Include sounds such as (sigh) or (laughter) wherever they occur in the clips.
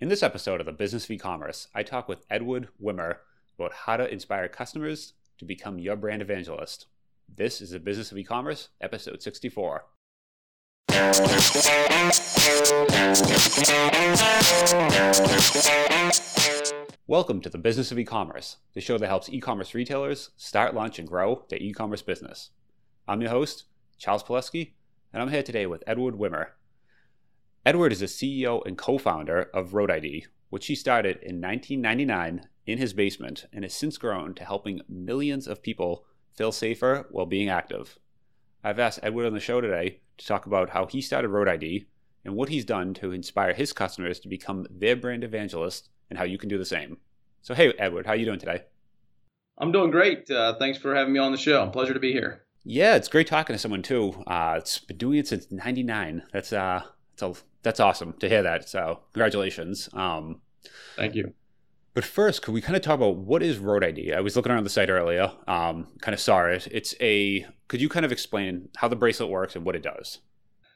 In this episode of the Business of E-commerce, I talk with Edward Wimmer about how to inspire customers to become your brand evangelist. This is the Business of E-commerce, episode 64. Welcome to the Business of E-commerce, the show that helps e-commerce retailers start, launch, and grow their e-commerce business. I'm your host, Charles Palleschi, and I'm here today with Edward Wimmer. Edward is the CEO and co-founder of Road ID, which he started in 1999 in his basement and has since grown to helping millions of people feel safer while being active. I've asked Edward on the show today to talk about how he started Road ID and what he's done to inspire his customers to become their brand evangelist and how you can do the same. So, hey, Edward, how are you doing today? I'm doing great. Uh, thanks for having me on the show. Pleasure to be here. Yeah, it's great talking to someone too. Uh, it's been doing it since '99. That's uh, that's a that's awesome to hear that. So congratulations. Um, Thank you. But first, could we kind of talk about what is Road ID? I was looking around the site earlier, um, kind of saw it. It's a. Could you kind of explain how the bracelet works and what it does?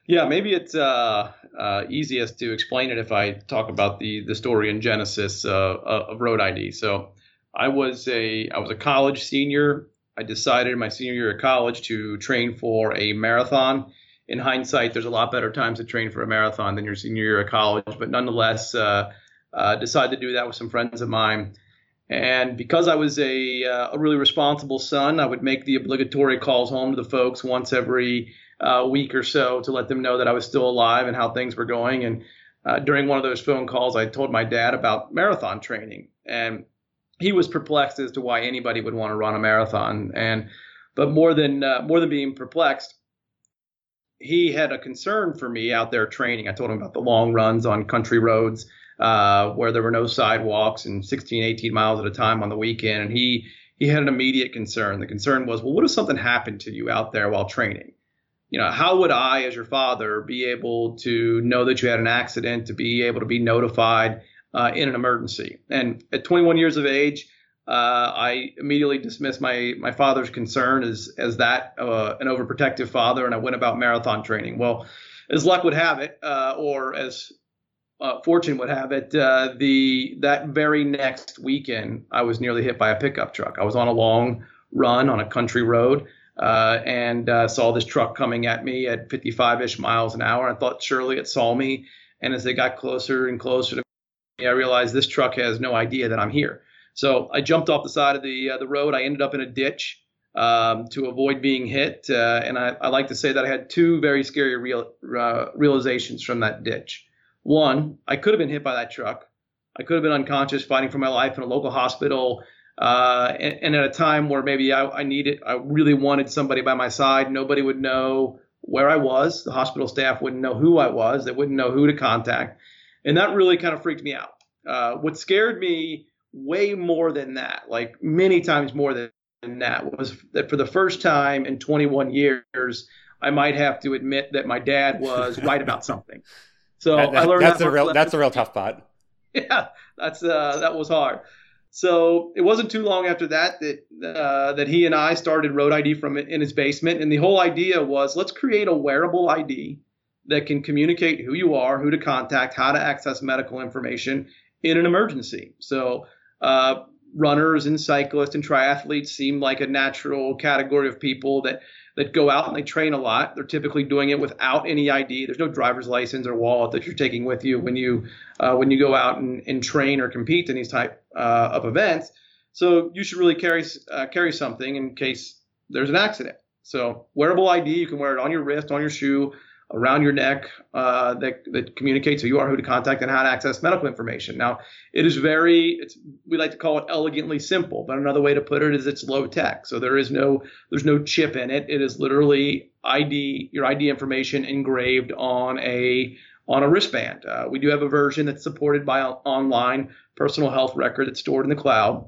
Yeah, maybe it's uh, uh, easiest to explain it if I talk about the the story and genesis uh, of Road ID. So, I was a I was a college senior. I decided in my senior year of college to train for a marathon in hindsight, there's a lot better times to train for a marathon than your senior year of college, but nonetheless, uh, uh, decided to do that with some friends of mine. And because I was a, uh, a really responsible son, I would make the obligatory calls home to the folks once every uh, week or so to let them know that I was still alive and how things were going. And uh, during one of those phone calls, I told my dad about marathon training, and he was perplexed as to why anybody would want to run a marathon. And but more than uh, more than being perplexed, he had a concern for me out there training. I told him about the long runs on country roads uh, where there were no sidewalks and 16, 18 miles at a time on the weekend. And he he had an immediate concern. The concern was, well, what if something happened to you out there while training? You know, how would I, as your father, be able to know that you had an accident, to be able to be notified uh, in an emergency? And at 21 years of age, uh, I immediately dismissed my my father's concern as as that uh, an overprotective father, and I went about marathon training. Well, as luck would have it, uh, or as uh, fortune would have it, uh, the that very next weekend, I was nearly hit by a pickup truck. I was on a long run on a country road. Uh, and saw this truck coming at me at 55-ish miles an hour. I thought surely it saw me, and as they got closer and closer to me, I realized this truck has no idea that I'm here. So I jumped off the side of the uh, the road. I ended up in a ditch um, to avoid being hit. Uh, and I, I, like to say that I had two very scary real, uh, realizations from that ditch. One, I could have been hit by that truck. I could have been unconscious, fighting for my life in a local hospital. Uh, and, and, at a time where maybe I, I needed, I really wanted somebody by my side. Nobody would know where I was. The hospital staff wouldn't know who I was. They wouldn't know who to contact. And that really kind of freaked me out. Uh, what scared me way more than that, like many times more than that, was that for the first time in 21 years, I might have to admit that my dad was right about (laughs) something. So that, that, I learned that's that a real that's a real tough part. (laughs) Yeah, that's uh, that was hard. So it wasn't too long after that that uh, that he and I started Road ID from in his basement, and the whole idea was let's create a wearable ID that can communicate who you are, who to contact, how to access medical information in an emergency. So uh, runners and cyclists and triathletes seem like a natural category of people that that go out and they train a lot. They're typically doing it without any ID. There's no driver's license or wallet that you're taking with you when you uh, when you go out and, and train or compete in these type uh, of events. So you should really carry uh, carry something in case there's an accident. So wearable ID, you can wear it on your wrist, on your shoe, around your neck uh, that, that communicates who you are, who to contact, and how to access medical information. Now, it is very, it's, we like to call it elegantly simple, but another way to put it is it's low tech. So there is no, there's no chip in it. It is literally ID, your ID information engraved on a, on a wristband. Uh, we do have a version that's supported by online personal health record that's stored in the cloud.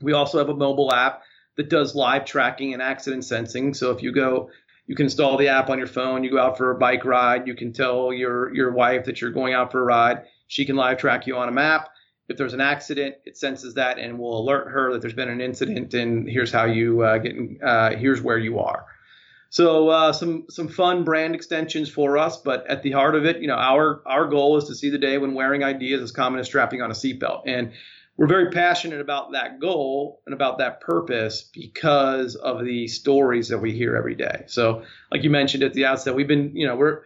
We also have a mobile app that does live tracking and accident sensing. So if you go you can install the app on your phone. You go out for a bike ride. You can tell your your wife that you're going out for a ride. She can live track you on a map. If there's an accident, it senses that and will alert her that there's been an incident and here's how you uh, get. Uh, here's where you are. So uh, some some fun brand extensions for us, but at the heart of it, you know, our our goal is to see the day when wearing ID is as common as strapping on a seatbelt, and we're very passionate about that goal and about that purpose because of the stories that we hear every day. So, like you mentioned at the outset, we've been, you know, we're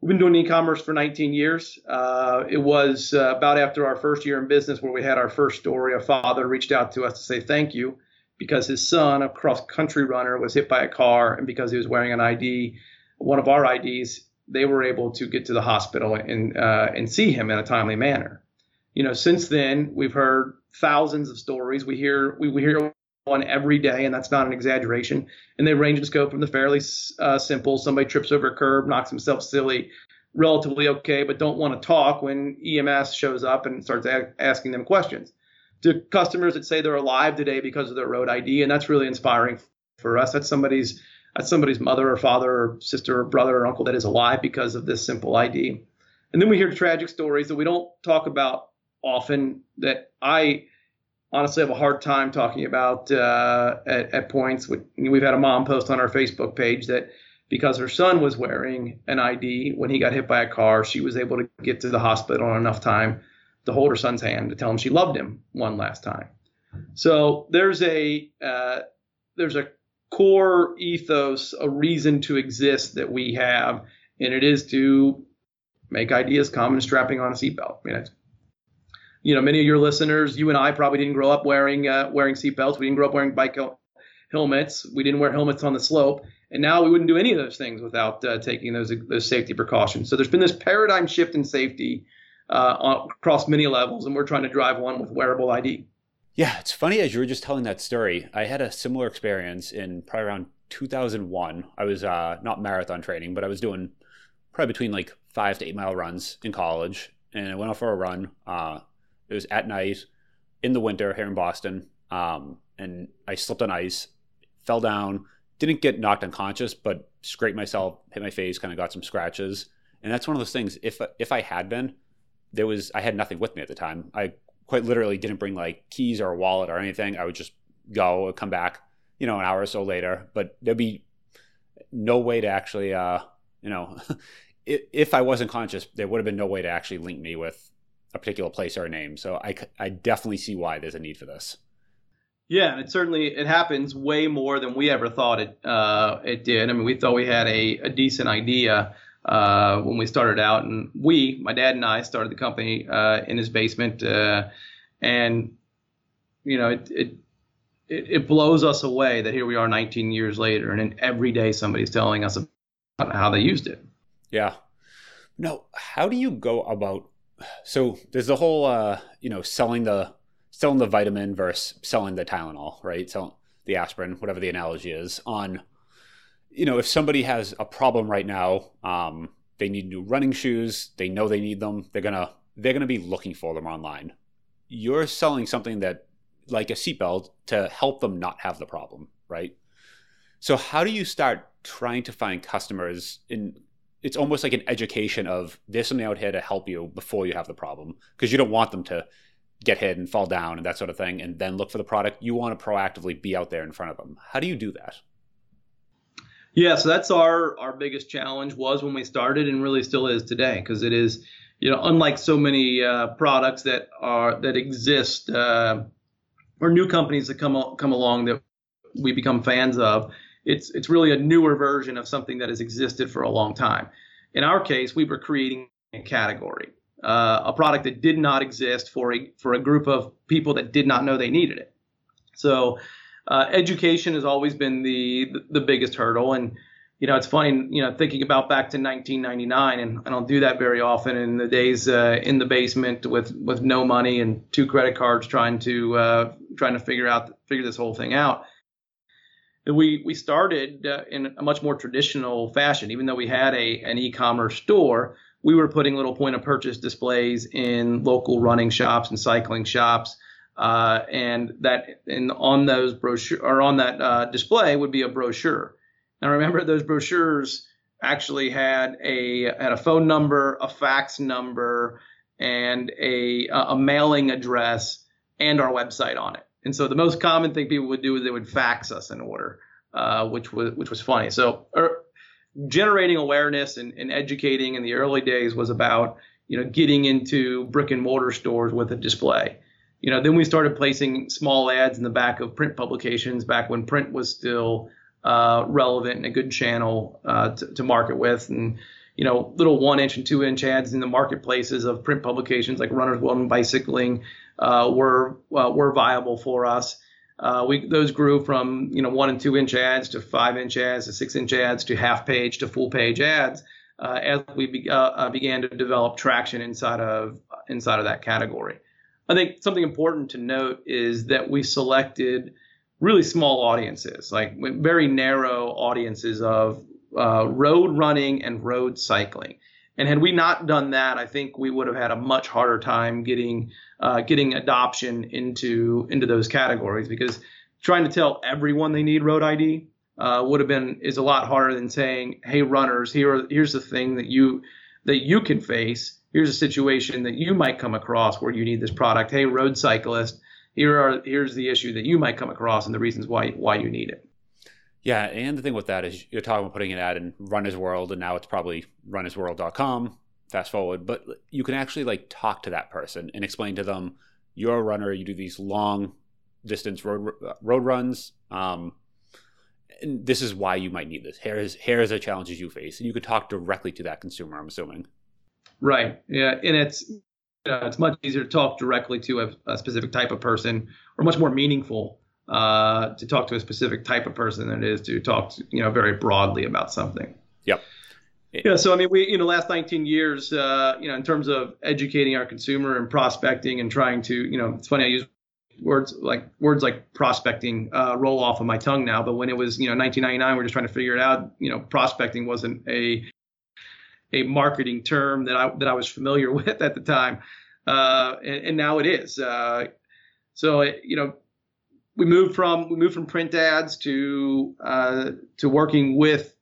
we've been doing e-commerce for 19 years. Uh, it was uh, about after our first year in business where we had our first story. A father reached out to us to say thank you because his son, a cross-country runner, was hit by a car, and because he was wearing an ID, one of our IDs, they were able to get to the hospital and uh, and see him in a timely manner you know, since then we've heard thousands of stories. We hear we, we hear one every day, and that's not an exaggeration. And they range in scope from the fairly uh, simple: somebody trips over a curb, knocks himself silly, relatively okay, but don't want to talk when EMS shows up and starts a- asking them questions. To customers that say they're alive today because of their road ID, and that's really inspiring for us. That's somebody's that's somebody's mother or father or sister or brother or uncle that is alive because of this simple ID. And then we hear tragic stories that we don't talk about often that I honestly have a hard time talking about uh, at, at, points. We've had a mom post on our Facebook page that because her son was wearing an ID when he got hit by a car, she was able to get to the hospital in enough time to hold her son's hand to tell him she loved him one last time. So there's a uh, there's a core ethos, a reason to exist that we have, and it is to make ideas common strapping on a seatbelt. I mean, you know, many of your listeners, you and I probably didn't grow up wearing uh, wearing seatbelts. We didn't grow up wearing bike helmets. We didn't wear helmets on the slope, and now we wouldn't do any of those things without uh, taking those those safety precautions. So there's been this paradigm shift in safety uh, across many levels, and we're trying to drive one with wearable ID. Yeah, it's funny as you were just telling that story. I had a similar experience in probably around 2001. I was uh, not marathon training, but I was doing probably between like five to eight mile runs in college, and I went out for a run. Uh, it was at night in the winter here in Boston, um, and I slipped on ice, fell down, didn't get knocked unconscious, but scraped myself, hit my face, kind of got some scratches. And that's one of those things. If if I had been, there was I had nothing with me at the time. I quite literally didn't bring like keys or a wallet or anything. I would just go, come back, you know, an hour or so later. But there'd be no way to actually, uh, you know, (laughs) if I wasn't conscious, there would have been no way to actually link me with a particular place or a name. So I, I definitely see why there's a need for this. Yeah, and it certainly it happens way more than we ever thought it uh, it did. I mean, we thought we had a, a decent idea uh, when we started out, and we, my dad and I, started the company uh, in his basement, uh, and you know, it, it it blows us away that here we are 19 years later, and every day somebody's telling us about how they used it. Yeah. No, how do you go about so there's the whole uh, you know selling the selling the vitamin versus selling the Tylenol, right? So the aspirin, whatever the analogy is, on you know if somebody has a problem right now, um, they need new running shoes, they know they need them, they're gonna they're gonna be looking for them online. You're selling something that like a seatbelt to help them not have the problem, right? So how do you start trying to find customers in it's almost like an education of there's something out here to help you before you have the problem. Because you don't want them to get hit and fall down and that sort of thing and then look for the product. You want to proactively be out there in front of them. How do you do that? Yeah so that's our our biggest challenge was when we started and really still is today because it is you know unlike so many uh, products that are that exist uh, or new companies that come come along that we become fans of it's it's really a newer version of something that has existed for a long time. In our case, we were creating a category, uh, a product that did not exist for a for a group of people that did not know they needed it. So, uh, education has always been the, the, the biggest hurdle, and you know it's funny, you know, thinking about back to 1999, and I don't do that very often in the days uh, in the basement with with no money and two credit cards, trying to uh, trying to figure out figure this whole thing out we we started uh, in a much more traditional fashion. Even though we had a an e-commerce store, we were putting little point of purchase displays in local running shops and cycling shops, uh, and that and on those brochure or on that uh, display would be a brochure. Now remember, those brochures actually had a had a phone number, a fax number, and a a mailing address and our website on it. And so the most common thing people would do is they would fax us an order. uh, which was which was funny. So er, generating awareness and, and educating in the early days was about you know getting into brick and mortar stores with a display. You know, then we started placing small ads in the back of print publications back when print was still uh, relevant and a good channel uh, to, to market with, and you know, little one inch and two inch ads in the marketplaces of print publications like Runner's World and Bicycling uh, were uh, were viable for us. Uh, we those grew from you know one and two inch ads to five inch ads to six inch ads to half page to full page ads uh, as we be, uh, uh, began to develop traction inside of inside of that category. I think something important to note is that we selected really small audiences, like very narrow audiences of uh, road running and road cycling. And had we not done that, I think we would have had a much harder time getting uh, getting adoption into into those categories because trying to tell everyone they need road ID uh, would have been is a lot harder than saying, "Hey, runners, here here's the thing that you that you can face. Here's a situation that you might come across where you need this product. Hey, road cyclist, here are here's the issue that you might come across and the reasons why why you need it." Yeah, and the thing with that is you're talking about putting an ad in Runner's World, and now it's probably runnersworld.com. Fast forward, but you can actually like talk to that person and explain to them you're a runner, you do these long distance road road runs. Um, and this is why you might need this. Here is here is the challenges you face, and you could talk directly to that consumer. I'm assuming. Right. Yeah, and it's it's much easier to talk directly to a, a, specific type of person, or much more meaningful uh, to talk to a specific type of person than it is to talk, to, you know, very broadly about something. Yep. Yeah, so I mean, we, you know, last 19 years, uh, you know, in terms of educating our consumer and prospecting and trying to, you know, it's funny I use words like words like prospecting uh, roll off of my tongue now, but when it was, you know, 1999, we are just trying to figure it out. You know, prospecting wasn't a a marketing term that I that I was familiar (laughs) with at the time, uh, and, and, now it is. Uh, so, it, you know, we moved from we moved from print ads to uh, to working with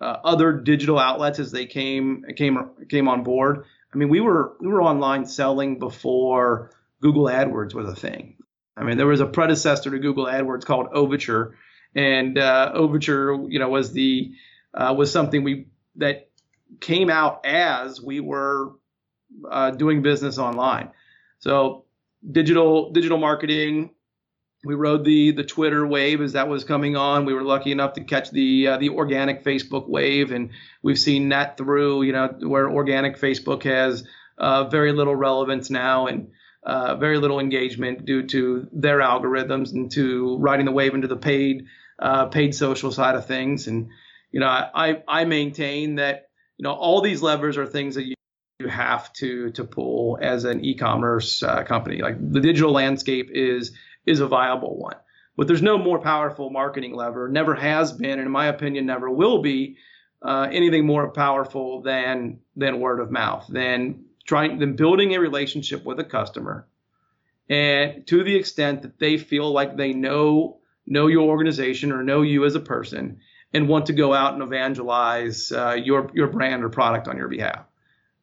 uh, other digital outlets as they came came came on board. I mean, we were we were online selling before Google AdWords was a thing. I mean, there was a predecessor to Google AdWords called Overture, and uh, Overture, you know, was the uh, was something we that came out as we were uh, doing business online. So digital digital marketing we rode the the Twitter wave as that was coming on. We were lucky enough to catch the uh, the organic Facebook wave, and we've seen that through. You know, where organic Facebook has uh, very little relevance now and uh, very little engagement due to their algorithms and to riding the wave into the paid uh, paid social side of things. And you know, I I maintain that you know all these levers are things that you you have to to pull as an e-commerce uh, company. Like the digital landscape is is a viable one. But there's no more powerful marketing lever, never has been, and in my opinion, never will be uh, anything more powerful than than word of mouth, than trying than building a relationship with a customer, and to the extent that they feel like they know know your organization or know you as a person and want to go out and evangelize uh, your your brand or product on your behalf.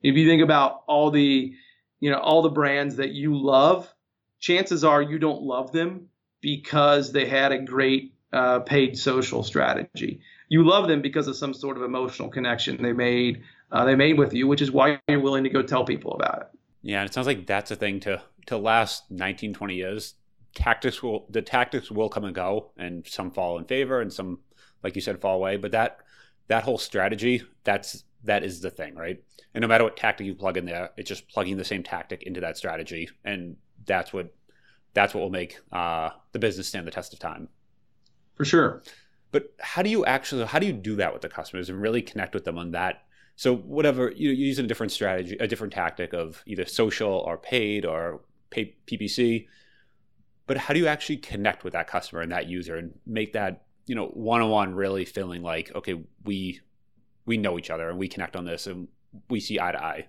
If you think about all the you know all the brands that you love chances are you don't love them because they had a great uh, paid social strategy. You love them because of some sort of emotional connection they made uh, they made with you, which is why you're willing to go tell people about it. Yeah, it sounds like that's a thing to to last 19, 20 years. Tactics will the tactics will come and go, and some fall in favor, and some, like you said, fall away. But that that whole strategy, that's that is the thing, right? And no matter what tactic you plug in there, it's just plugging the same tactic into that strategy, and that's what that's what will make uh, the business stand the test of time. For sure. But how do you actually how do you do that with the customers and really connect with them on that? So whatever you, are using a different strategy, a different tactic of either social or paid or pay PPC. But how do you actually connect with that customer and that user and make that you know one on one really feeling like okay we we know each other and we connect on this and we see eye to eye.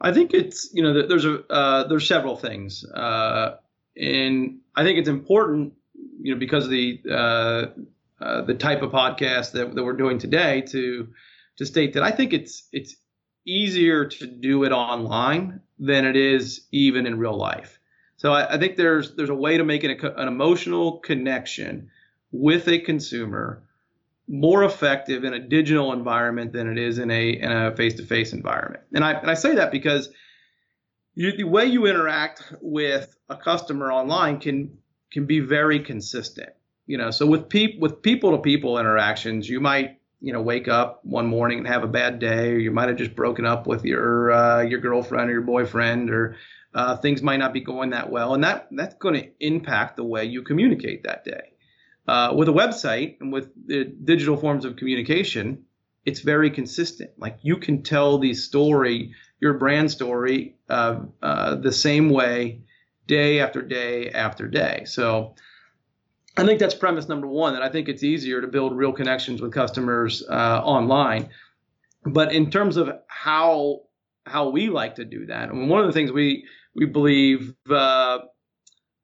I think it's you know there's a uh, there's several things, uh, and I think it's important you know because of the uh, uh, the type of podcast that, that we're doing today to to state that I think it's it's easier to do it online than it is even in real life. So I, I think there's there's a way to make it a, an emotional connection with a consumer more effective in a digital environment than it is in a in a face-to-face environment. And I and I say that because you, the way you interact with a customer online can can be very consistent. You know, so with peop, with people to people interactions, you might you know wake up one morning and have a bad day, or you might have just broken up with your uh, your girlfriend or your boyfriend, or uh, things might not be going that well, and that that's going to impact the way you communicate that day. Uh, with a website and with the digital forms of communication, it's very consistent. Like you can tell the story, your brand story, uh, uh, the same way day after day after day. So I think that's premise number one. That I think it's easier to build real connections with customers uh, online. But in terms of how how we like to do that, I mean, one of the things we we believe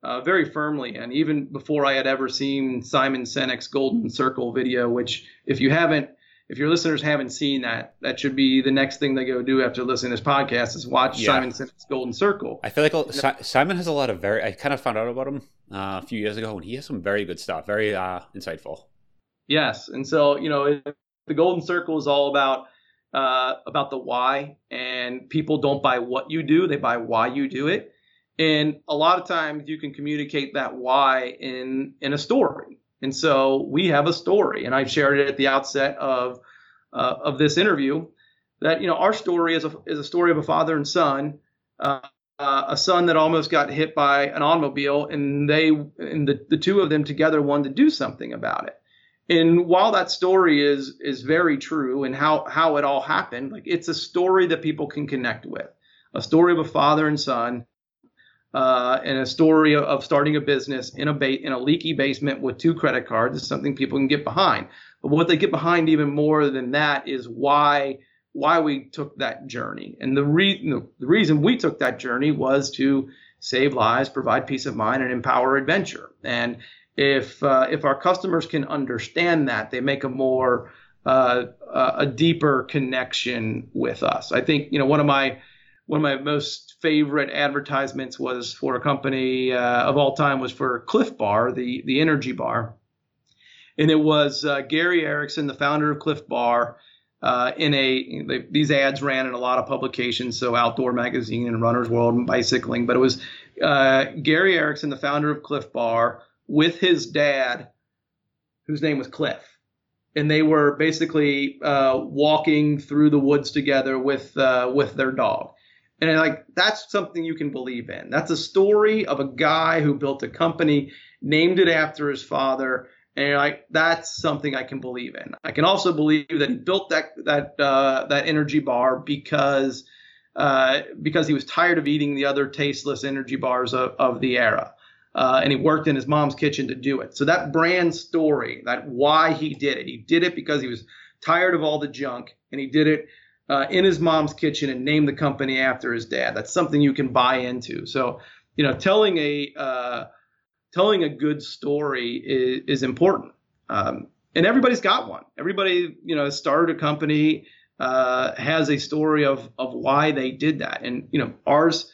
uh, very firmly and even before I had ever seen Simon Sinek's Golden Circle video, which if you haven't, if your listeners haven't seen that, that should be the next thing they go do after listening to this podcast is watch yeah. Simon Sinek's Golden Circle. I feel like Simon has a lot of very, I kind of found out about him uh, a few years ago and he has some very good stuff, very uh, insightful. Yes. And so, you know, the Golden Circle is all about uh, about the why, and people don't buy what you do; they buy why you do it. And a lot of times you can communicate that why in in a story. And so we have a story, and I shared it at the outset of uh, of this interview that you know our story is a is a story of a father and son, uh, uh, a son that almost got hit by an automobile, and they and the the two of them together wanted to do something about it. And while that story is is very true and how how it all happened, like it's a story that people can connect with, a story of a father and son uh, and a story of starting a business in a ba- in a leaky basement with two credit cards is something people can get behind. But what they get behind even more than that is why why we took that journey. And the, re- the reason we took that journey was to save lives, provide peace of mind, and empower adventure. And if uh, if our customers can understand that, they make a more uh, a deeper connection with us. I think you know one of my one of my most favorite advertisements was for a company uh, of all time was for Clif Bar, the the energy bar, and it was uh, Gary Erickson, the founder of Clif Bar. Uh, in a they, these ads ran in a lot of publications, so Outdoor Magazine and Runner's World and Bicycling. But it was uh, Gary Erickson, the founder of Clif Bar, with his dad, whose name was Cliff, and they were basically uh, walking through the woods together with uh, with their dog and like that's something you can believe in. That's a story of a guy who built a company, named it after his father, and you're like that's something I can believe in. I can also believe that he built that that uh, that energy bar because uh, because he was tired of eating the other tasteless energy bars of, of the era. Uh, and he worked in his mom's kitchen to do it. So that brand story, that why he did it, he did it because he was tired of all the junk, and he did it uh, in his mom's kitchen and name the company after his dad. That's something you can buy into. So, you know, telling a uh, telling a good story is, is important. Um, and everybody's got one. Everybody, you know, started a company, uh, has a story of of why they did that. And you know, ours,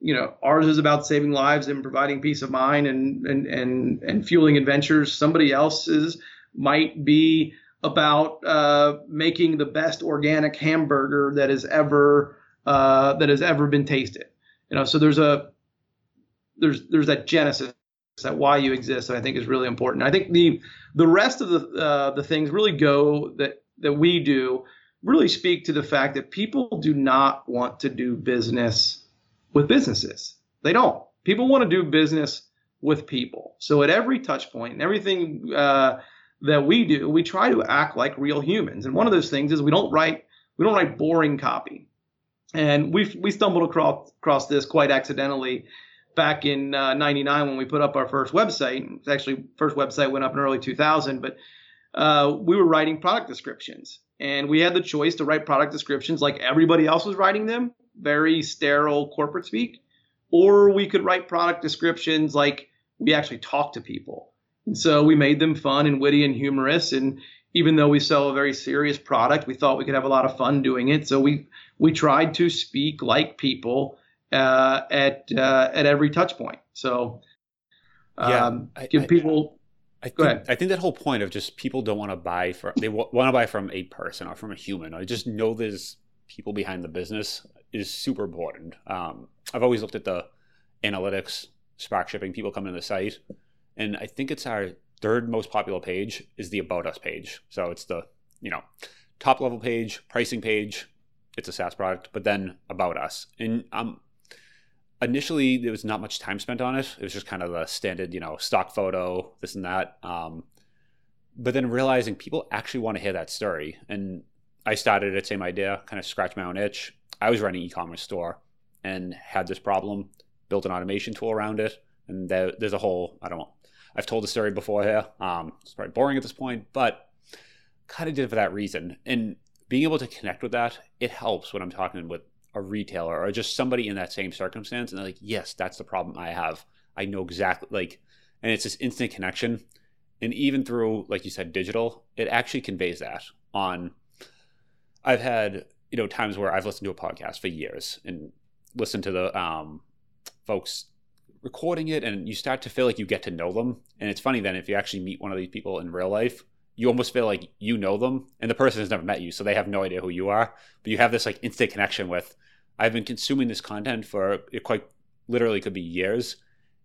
you know, ours is about saving lives and providing peace of mind and and and and fueling adventures. Somebody else's might be about uh, making the best organic hamburger that has ever uh, that has ever been tasted. You know, so there's a there's there's that genesis that why you exist that I think is really important. I think the the rest of the uh, the things really go that that we do really speak to the fact that people do not want to do business with businesses. They don't. People want to do business with people. So at every touch point and everything uh, that we do, we try to act like real humans. And one of those things is we don't write we don't write boring copy. And we we stumbled across across this quite accidentally back in uh, 99 when we put up our first website. It's actually first website went up in early 2000, but uh, we were writing product descriptions and we had the choice to write product descriptions like everybody else was writing them, very sterile corporate speak, or we could write product descriptions like we actually talk to people and so we made them fun and witty and humorous. And even though we sell a very serious product, we thought we could have a lot of fun doing it. So we we tried to speak like people uh, at uh, at every touch point. So um, yeah, I, give I, people I Go think, ahead. I think that whole point of just people don't want to buy from they w- want to buy from a person or from a human I just know there's people behind the business is super important. Um, I've always looked at the analytics, Spark shipping, people coming to the site, and I think it's our third most popular page is the About Us page. So it's the you know top level page, pricing page. It's a SaaS product, but then About Us, and um, initially there was not much time spent on it. It was just kind of the standard, you know, stock photo, this and that. Um, but then realizing people actually want to hear that story, and I started at the same idea, kind of scratch my own itch. I was running e-commerce store and had this problem, built an automation tool around it, and there, there's a whole I don't know. I've told the story before here. Um, it's probably boring at this point, but kind of did it for that reason. And being able to connect with that, it helps when I'm talking with a retailer or just somebody in that same circumstance and they're like yes that's the problem i have i know exactly like and it's this instant connection and even through like you said digital it actually conveys that on i've had you know times where i've listened to a podcast for years and listened to the um, folks recording it and you start to feel like you get to know them. And it's funny then if you actually meet one of these people in real life you almost feel like you know them and the person has never met you so they have no idea who you are. But you have this like instant connection with i've been consuming this content for it quite literally could be years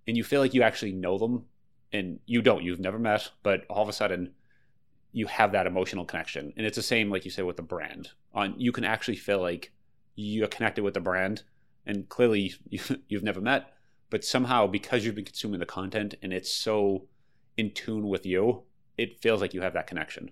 and you feel like you actually know them and you don't you've never met but all of a sudden you have that emotional connection. And it's the same like you say, with the brand. On you can actually feel like you're connected with the brand and clearly (laughs) you've never met but somehow because you've been consuming the content and it's so in tune with you it feels like you have that connection.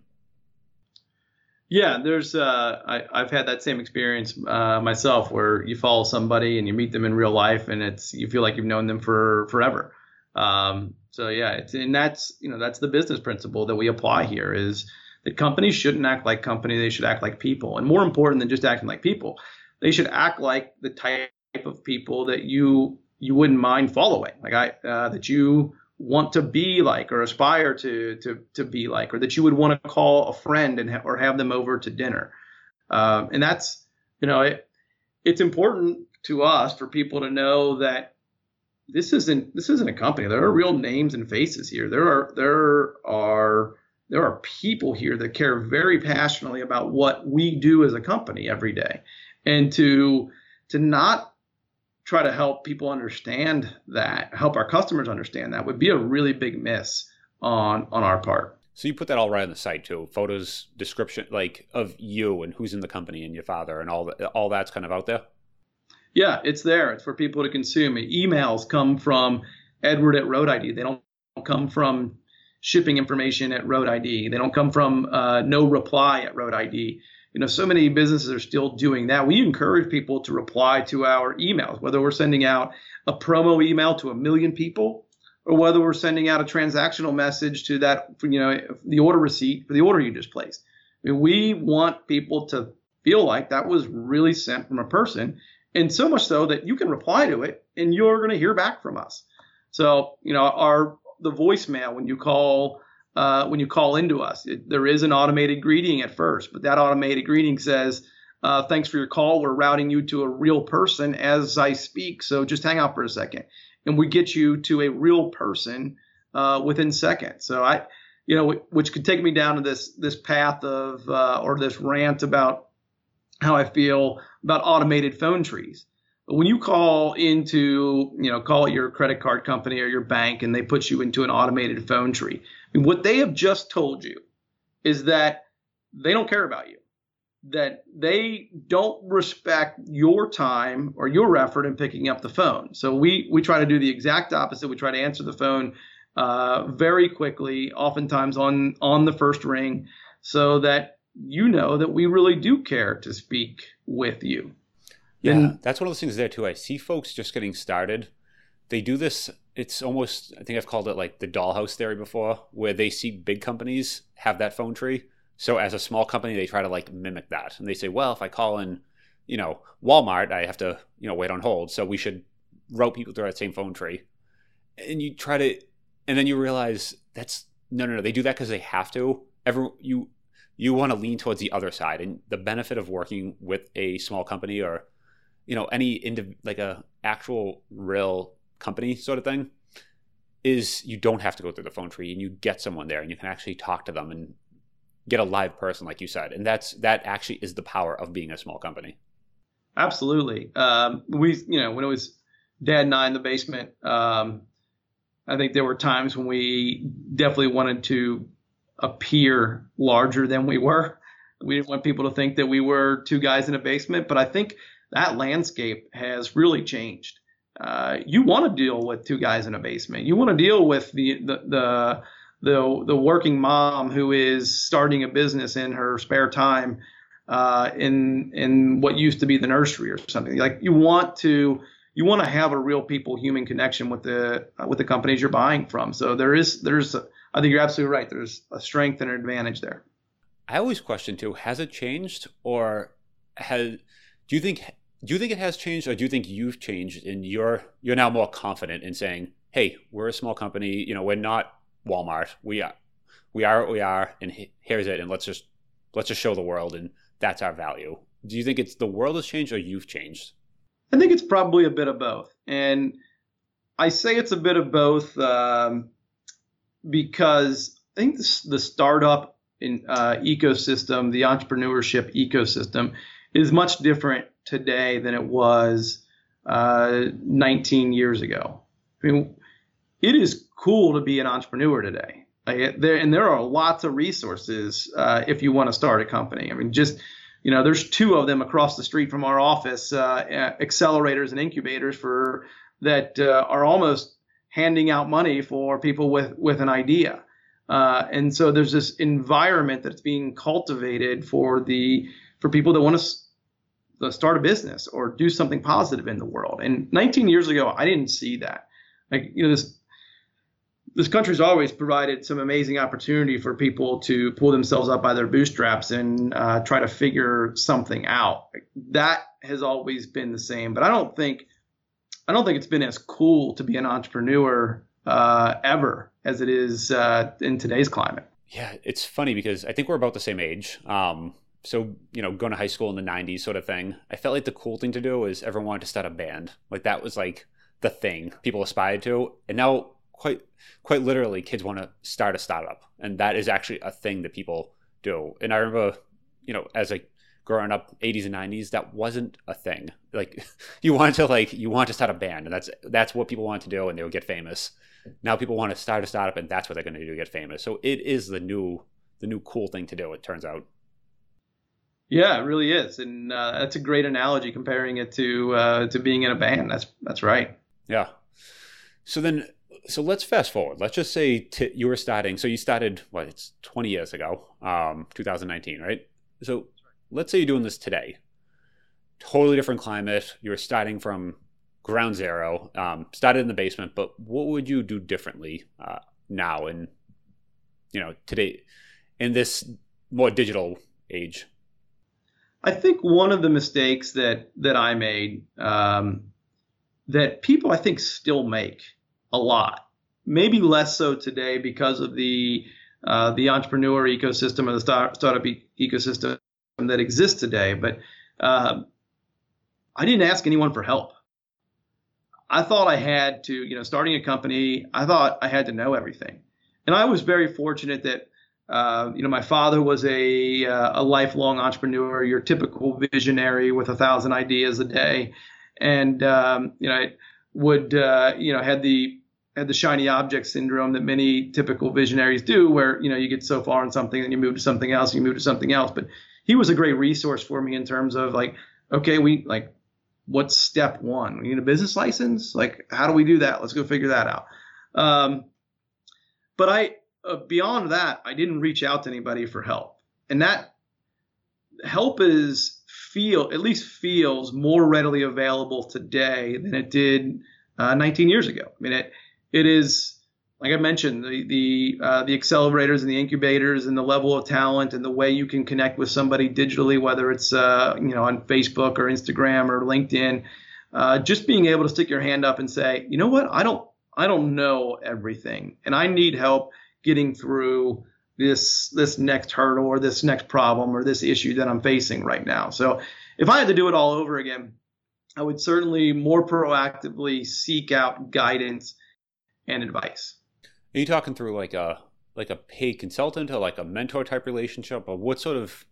Yeah, there's uh, I, I've had that same experience uh, myself, where you follow somebody and you meet them in real life, and it's you feel like you've known them for forever. Um, so yeah, it's and that's you know that's the business principle that we apply here is that companies shouldn't act like company, they should act like people, and more important than just acting like people, they should act like the type of people that you you wouldn't mind following, like I uh, that you want to be like or aspire to to to be like or that you would want to call a friend and ha- or have them over to dinner. Um, and that's you know it, it's important to us for people to know that this isn't this isn't a company. There are real names and faces here. There are there are there are people here that care very passionately about what we do as a company every day. And to to not try to help people understand that, help our customers understand that would be a really big miss on on our part. So you put that all right on the site too. Photos, description like of you and who's in the company and your father and all that all that's kind of out there. Yeah, it's there. It's for people to consume. Emails come from Edward at Road ID. They don't come from shipping information at Road ID. They don't come from uh, no reply at Road ID you know, so many businesses are still doing that. We encourage people to reply to our emails, whether we're sending out a promo email to a million people or whether we're sending out a transactional message to that, you know, the order receipt for the order you just placed. I mean, we want people to feel like that was really sent from a person, and so much so that you can reply to it and you're going to hear back from us. So, you know, our the voicemail when you call uh, when you call into us. It, there is an automated greeting at first, but that automated greeting says, uh, "Thanks for your call. We're routing you to a real person as I speak. So just hang out for a second, and we get you to a real person uh, within seconds." So I, you know, which could take me down to this this path of uh, or this rant about how I feel about automated phone trees. But when you call into, you know, call your credit card company or your bank and they put you into an automated phone tree, and what they have just told you is that they don't care about you, that they don't respect your time or your effort in picking up the phone. So we we try to do the exact opposite. We try to answer the phone uh, very quickly, oftentimes on on the first ring, so that you know that we really do care to speak with you. Yeah, and, that's one of those things there too. I see folks just getting started. They do this it's almost I think I've called it like the dollhouse theory before, where they see big companies have that phone tree. So as a small company, they try to like mimic that, and they say, well, if I call in, you know, Walmart, I have to you know wait on hold, so we should route people through that same phone tree. And you try to, and then you realize that's no, no, no. They do that because they have to. Every you you want to lean towards the other side, and the benefit of working with a small company or you know any indiv- like a actual real company sort of thing is you don't have to go through the phone tree and you get someone there and you can actually talk to them and get a live person like you said. And that's that actually is the power of being a small company. Absolutely. Um, we you know when it was dad and i in the basement um, i think there were times when we definitely wanted to appear larger than we were. We didn't want people to think that we were two guys in a basement but i think that landscape has really changed uh, you want to deal with two guys in a basement. You want to deal with the, the the the the working mom who is starting a business in her spare time uh, in in what used to be the nursery or something. Like you want to you want to have a real people human connection with the uh, with the companies you're buying from. So there is there's I think you're absolutely right. There's a strength and an advantage there. I always question too: has it changed, or has do you think do you think it has changed or do you think you've changed and you're you're now more confident in saying hey we're a small company you know we're not walmart. We are we are what we are and here's it and let's just let's just show the world and that's our value. Do you think it's the world has changed or you've changed? I think it's probably a bit of both and i say it's a bit of both um, because i think the, the startup in, uh, ecosystem the entrepreneurship ecosystem is much different today than it was uh, 19 years ago. I mean, it is cool to be an entrepreneur today. Like, there and there are lots of resources uh, if you want to start a company. I mean, just you know, there's two of them across the street from our office, uh, accelerators and incubators for that uh, are almost handing out money for people with with an idea. Uh, and so there's this environment that's being cultivated for the for people that want to start a business or do something positive in the world. And 19 years ago, I didn't see that. Like you know this this country's always provided some amazing opportunity for people to pull themselves up by their bootstraps and uh, try to figure something out. That has always been the same, but I don't think I don't think it's been as cool to be an entrepreneur uh, ever as it is uh, in today's climate. Yeah, it's funny because I think we're about the same age. Um, so you know going to high school in the 90s sort of thing i felt like the cool thing to do was everyone wanted to start a band. Like that was like the thing people aspired to. And now quite quite literally kids want to start a startup. And that is actually a thing that people do. And i remember you know as a growing up 80s and 90s that wasn't a thing. Like (laughs) you wanted to like you want to start a band. And that's that's what people wanted to do and they would get famous. Now people want to start a startup and that's what they're going to do to get famous. So it is the new the new cool thing to do it turns out yeah, it really is, and uh, that's a great analogy comparing it to uh, to being in a band. That's that's right. Yeah. So then, so let's fast forward. Let's just say t- you were starting. So you started what? It's 20 years ago, um, 2019, right? So let's say you're doing this today. Totally different climate. You're starting from ground zero. Um, started in the basement, but what would you do differently uh, now And you know today in this more digital age? I think one of the mistakes that that I made um, that people I think still make a lot, maybe less so today because of the uh, the entrepreneur ecosystem or the start, startup e- ecosystem that exists today. But uh, I didn't ask anyone for help. I thought I had to, you know, starting a company, I thought I had to know everything. And I was very fortunate that uh, you know, my father was a uh, a lifelong entrepreneur, your typical visionary with a thousand ideas a day, and um, you know, I would uh, you know had the had the shiny object syndrome that many typical visionaries do, where you know you get so far in something and you move to something else, and you move to something else. But he was a great resource for me in terms of like, okay, we like, what's step one? We need a business license. Like, how do we do that? Let's go figure that out. Um, but I uh, beyond that, I didn't reach out to anybody for help, and that help is feel at least feels more readily available today than it did uh, 19 years ago. I mean, it it is like I mentioned the the uh, the accelerators and the incubators and the level of talent and the way you can connect with somebody digitally, whether it's uh, you know on Facebook or Instagram or LinkedIn. Uh, just being able to stick your hand up and say, you know what, I don't I don't know everything, and I need help getting through this this next hurdle or this next problem or this issue that I'm facing right now. So if I had to do it all over again, I would certainly more proactively seek out guidance and advice. Are you talking through like a like a paid consultant or like a mentor type relationship, or what sort of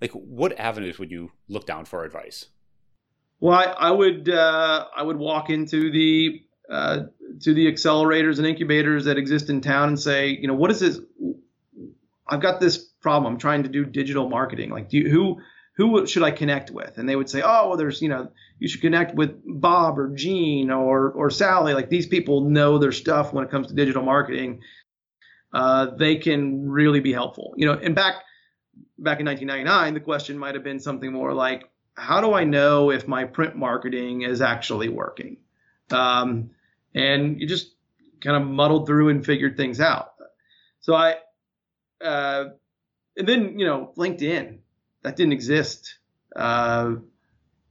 like what avenues would you look down for advice? Well, I, I would uh, I would walk into the uh, to the accelerators and incubators that exist in town and say, you know, what is this? I've got this problem. I'm trying to do digital marketing. Like, do you, who who should I connect with? And they would say, oh, well, there's you know, you should connect with Bob or Gene or or Sally. Like these people know their stuff when it comes to digital marketing. Uh, they can really be helpful. You know, and back back in 1999, the question might have been something more like, how do I know if my print marketing is actually working? Um, and you just kind of muddled through and figured things out. So I, uh, and then you know LinkedIn that didn't exist uh,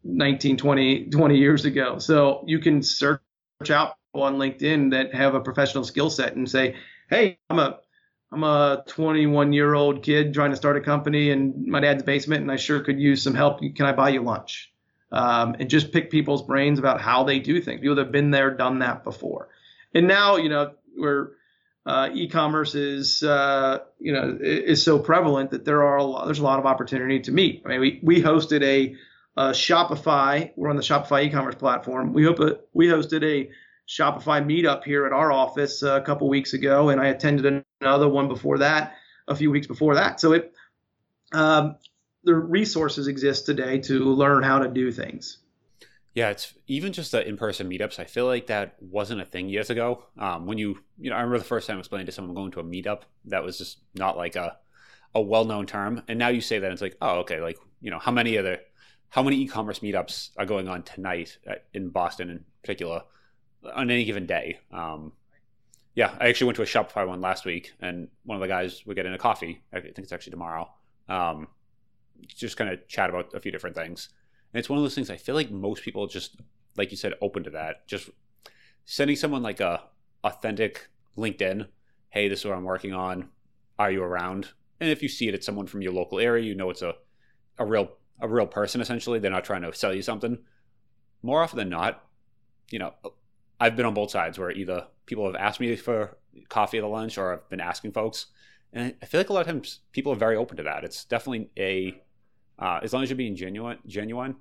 19, 20, 20 years ago. So you can search out on LinkedIn that have a professional skill set and say, hey, I'm a I'm a 21 year old kid trying to start a company in my dad's basement, and I sure could use some help. Can I buy you lunch? Um, and just pick people's brains about how they do things. People that have been there, done that before. And now, you know, where uh, e-commerce is, uh, you know, is so prevalent that there are a lot, there's a lot of opportunity to meet. I mean, we, we hosted a, a Shopify. We're on the Shopify e-commerce platform. We hope a, we hosted a Shopify meetup here at our office a couple weeks ago, and I attended another one before that, a few weeks before that. So it, um, the resources exist today to learn how to do things. Yeah, it's even just the in-person meetups. I feel like that wasn't a thing years ago. Um, when you, you know, I remember the first time explaining to someone going to a meetup, that was just not like a a well-known term. And now you say that it's like, oh, okay, like you know, how many other, how many e-commerce meetups are going on tonight in Boston in particular? on any given day. Um, yeah, I actually went to a Shopify one last week, and one of the guys we're getting a coffee. I think it's actually tomorrow. Um, just kind of chat about a few different things. And it's one of those things I feel like most people just, like you said, open to that. Just sending someone like a authentic LinkedIn, hey, this is what I'm working on. Are you around? And if you see it, it's someone from your local area. You know, it's a a real a real person. Essentially, they're not trying to sell you something. More often than not, you know, I've been on both sides where either people have asked me for coffee at the lunch or I've been asking folks. And I feel like a lot of times people are very open to that. It's definitely a, uh, as long as you're being genuine, genuine,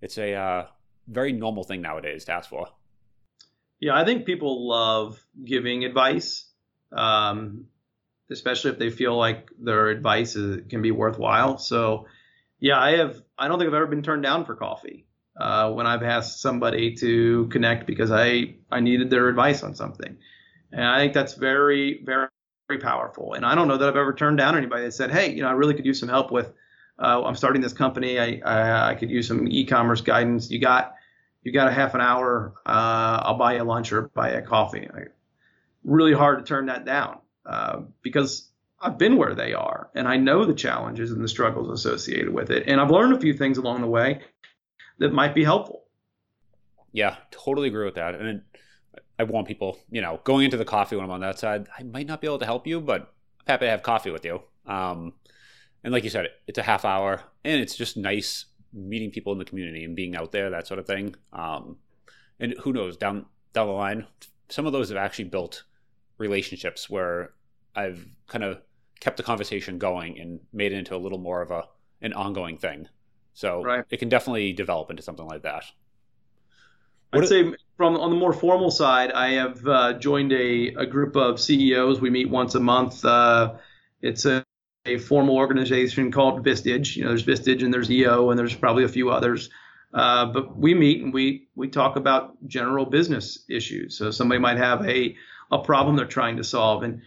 it's a uh, very normal thing nowadays to ask for. Yeah, I think people love giving advice, um, especially if they feel like their advice is, can be worthwhile. So, yeah, I have. I don't think I've ever been turned down for coffee uh, when I've asked somebody to connect because I, I needed their advice on something. And I think that's very, very, very powerful. And I don't know that I've ever turned down anybody that said, hey, you know, I really could use some help with, uh, I'm starting this company. I, I, I, could use some e-commerce guidance. You got, you got a half an hour. Uh, I'll buy you lunch or buy you a coffee. I, really hard to turn that down uh, because I've been where they are and I know the challenges and the struggles associated with it. And I've learned a few things along the way that might be helpful. Yeah, totally agree with that. And I want people, you know, going into the coffee when I'm on that side, I might not be able to help you, but I'm happy to have coffee with you. Um, and like you said, it's a half hour, and it's just nice meeting people in the community and being out there, that sort of thing. Um, and who knows down down the line, some of those have actually built relationships where I've kind of kept the conversation going and made it into a little more of a an ongoing thing. So right. it can definitely develop into something like that. I'd say from on the more formal side, I have uh, joined a, a group of CEOs. We meet once a month. Uh, it's a, a, formal organization called Vistage. You know, there's Vistage and there's EO and there's probably a few others. Uh, but we meet and we we talk about general business issues. So somebody might have a a problem they're trying to solve, and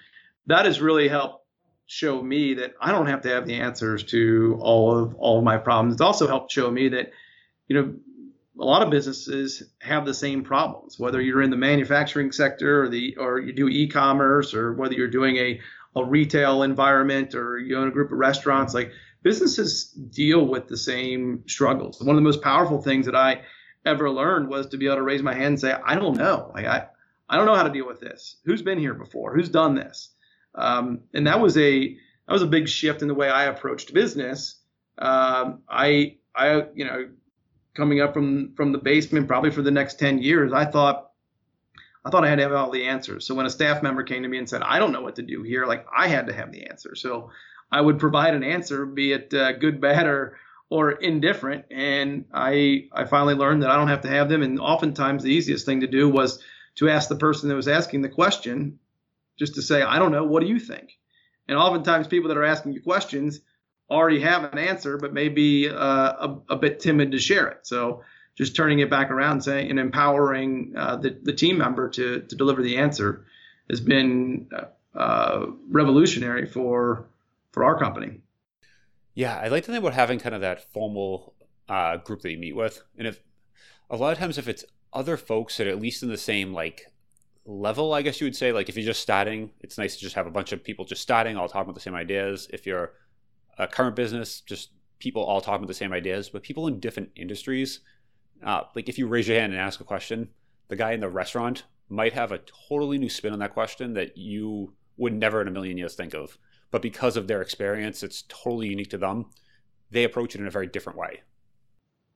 that has really helped show me that I don't have to have the answers to all of all of my problems. It's also helped show me that, you know, a lot of businesses have the same problems, whether you're in the manufacturing sector or the or you do e-commerce or whether you're doing a, a retail environment or you own a group of restaurants, like businesses deal with the same struggles. One of the most powerful things that I ever learned was to be able to raise my hand and say, I don't know. Like I, I don't know how to deal with this. Who's been here before? Who's done this? Um, and that was a that was a big shift in the way I approached business. Um, I I you know coming up from from the basement probably for the next 10 years, I thought I thought I had to have all the answers. So when a staff member came to me and said, I don't know what to do here, like I had to have the answer. So I would provide an answer, be it uh, good, bad, or or indifferent. And I I finally learned that I don't have to have them. And oftentimes the easiest thing to do was to ask the person that was asking the question, just to say, I don't know, what do you think? And oftentimes people that are asking you questions already have an answer, but maybe uh, a, a bit timid to share it. So just turning it back around and saying and empowering uh, the, the team member to, to deliver the answer has been uh, revolutionary for for our company. Yeah, I like to think about having kind of that formal uh, group that you meet with, and if a lot of times if it's other folks that are at least in the same like level, I guess you would say, like if you're just starting, it's nice to just have a bunch of people just starting, all talking about the same ideas. If you're a current business, just people all talking about the same ideas, but people in different industries uh, like if you raise your hand and ask a question, the guy in the restaurant might have a totally new spin on that question that you would never in a million years think of. But because of their experience, it's totally unique to them. They approach it in a very different way.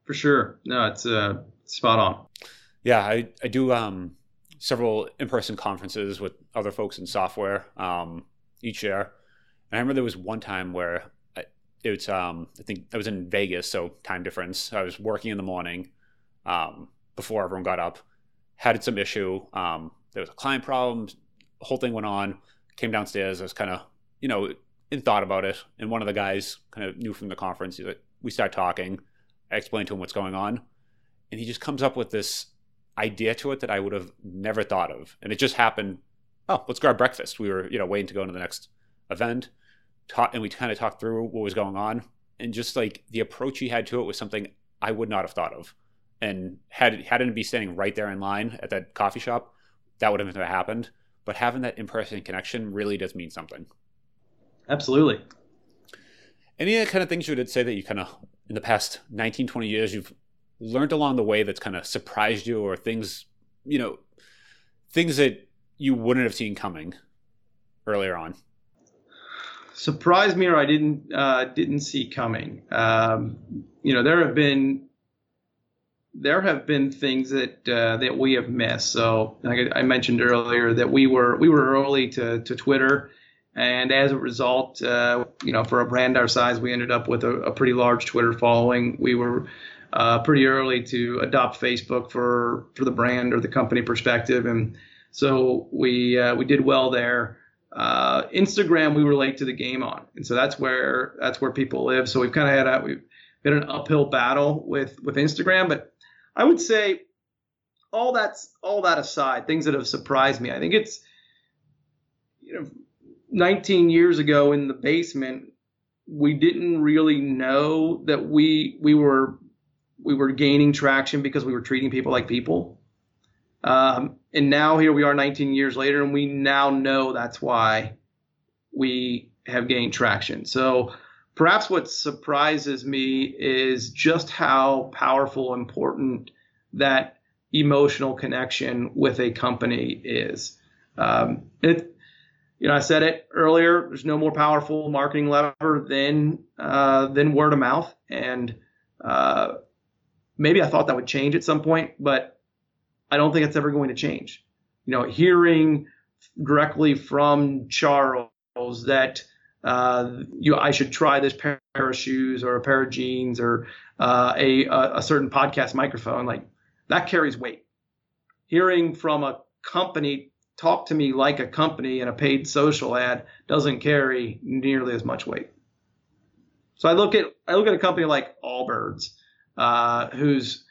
For sure. No, it's uh, spot on. Yeah, I, I do um, several in person conferences with other folks in software um, each year. And I remember there was one time where I, it was, um, I think I was in Vegas, so time difference. I was working in the morning um, before everyone got up. Had some issue. Um, there was a client problem. The whole thing went on. Came downstairs. I was kind of, you know, in thought about it. And one of the guys kind of knew from the conference. Like, we start talking. I explained to him what's going on, and he just comes up with this idea to it that I would have never thought of. And it just happened. Oh, let's grab breakfast. We were, you know, waiting to go into the next event. Talk, and we kind of talked through what was going on. And just like the approach he had to it was something I would not have thought of and had it hadn't be standing right there in line at that coffee shop, that would have never happened. But having that in-person connection really does mean something. Absolutely. Any kind of things you would say that you kind of in the past 19, 20 years you've learned along the way that's kind of surprised you or things, you know, things that you wouldn't have seen coming earlier on? Surprised me or I didn't uh, didn't see coming. Um, you know, there have been there have been things that uh, that we have missed. So like I mentioned earlier that we were we were early to, to Twitter, and as a result, uh, you know, for a brand our size, we ended up with a, a pretty large Twitter following. We were uh, pretty early to adopt Facebook for for the brand or the company perspective, and so we uh, we did well there. Uh, Instagram, we were late to the game on, and so that's where that's where people live. So we've kind of had a we've been an uphill battle with with Instagram, but I would say all that's all that aside, things that have surprised me. I think it's you know 19 years ago in the basement, we didn't really know that we we were we were gaining traction because we were treating people like people. Um, and now here we are 19 years later, and we now know that's why we have gained traction. So perhaps what surprises me is just how powerful, and important that emotional connection with a company is. Um, it, you know, I said it earlier. There's no more powerful marketing lever than uh, than word of mouth, and uh, maybe I thought that would change at some point, but I don't think it's ever going to change. You know, hearing directly from Charles that uh, you I should try this pair of shoes or a pair of jeans or uh, a a certain podcast microphone like that carries weight. Hearing from a company talk to me like a company in a paid social ad doesn't carry nearly as much weight. So I look at I look at a company like Allbirds, uh, whose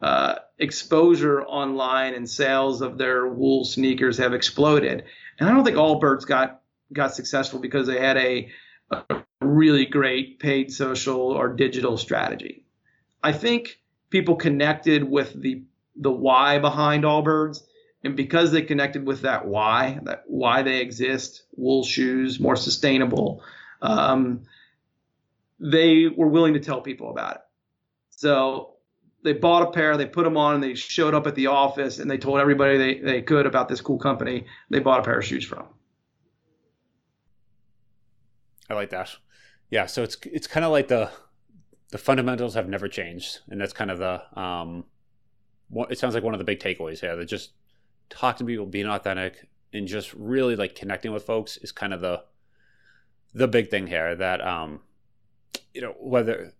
uh, exposure online and sales of their wool sneakers have exploded, and I don't think Allbirds got got successful because they had a, a really great paid social or digital strategy. I think people connected with the the why behind Allbirds, and because they connected with that why, that why they exist, wool shoes, more sustainable, um, they were willing to tell people about it. So they bought a pair, they put them on, and they showed up at the office, and they told everybody they, they could about this cool company they bought a pair of shoes from. I like that. Yeah, so it's it's kind of like the the fundamentals have never changed, and that's kind of the um, it sounds like one of the big takeaways here. That just talking to people, being authentic, and just really like connecting with folks is kind of the the big thing here. That um, you know whether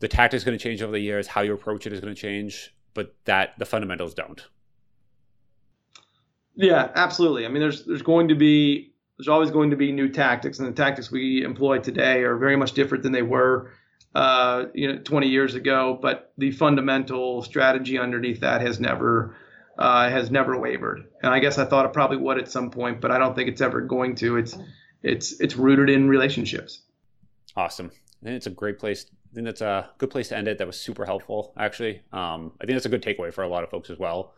the tactics going to change over the years, how you approach it is going to change, but that the fundamentals don't. Yeah, absolutely. I mean, there's there's going to be there's always going to be new tactics, and the tactics we employ today are very much different than they were, uh, you know, 20 years ago. But the fundamental strategy underneath that has never uh, has never wavered. And I guess I thought it probably would at some point, but I don't think it's ever going to. It's it's it's rooted in relationships. Awesome. I think it's a great place. I think that's a good place to end it. That was super helpful, actually. Um, I think that's a good takeaway for a lot of folks as well,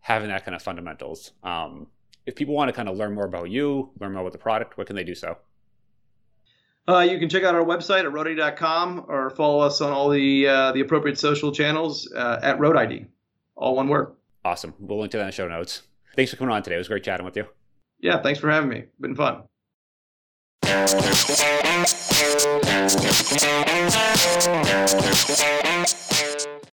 having that kind of fundamentals. Um, if people want to kind of learn more about you, learn more about the product, what can they do so? Uh, you can check out our website at roadid.com or follow us on all the uh, the appropriate social channels uh, at RoadID, all one word. Awesome. We'll link to that in the show notes. Thanks for coming on today. It was great chatting with you. Yeah, thanks for having me. Been fun.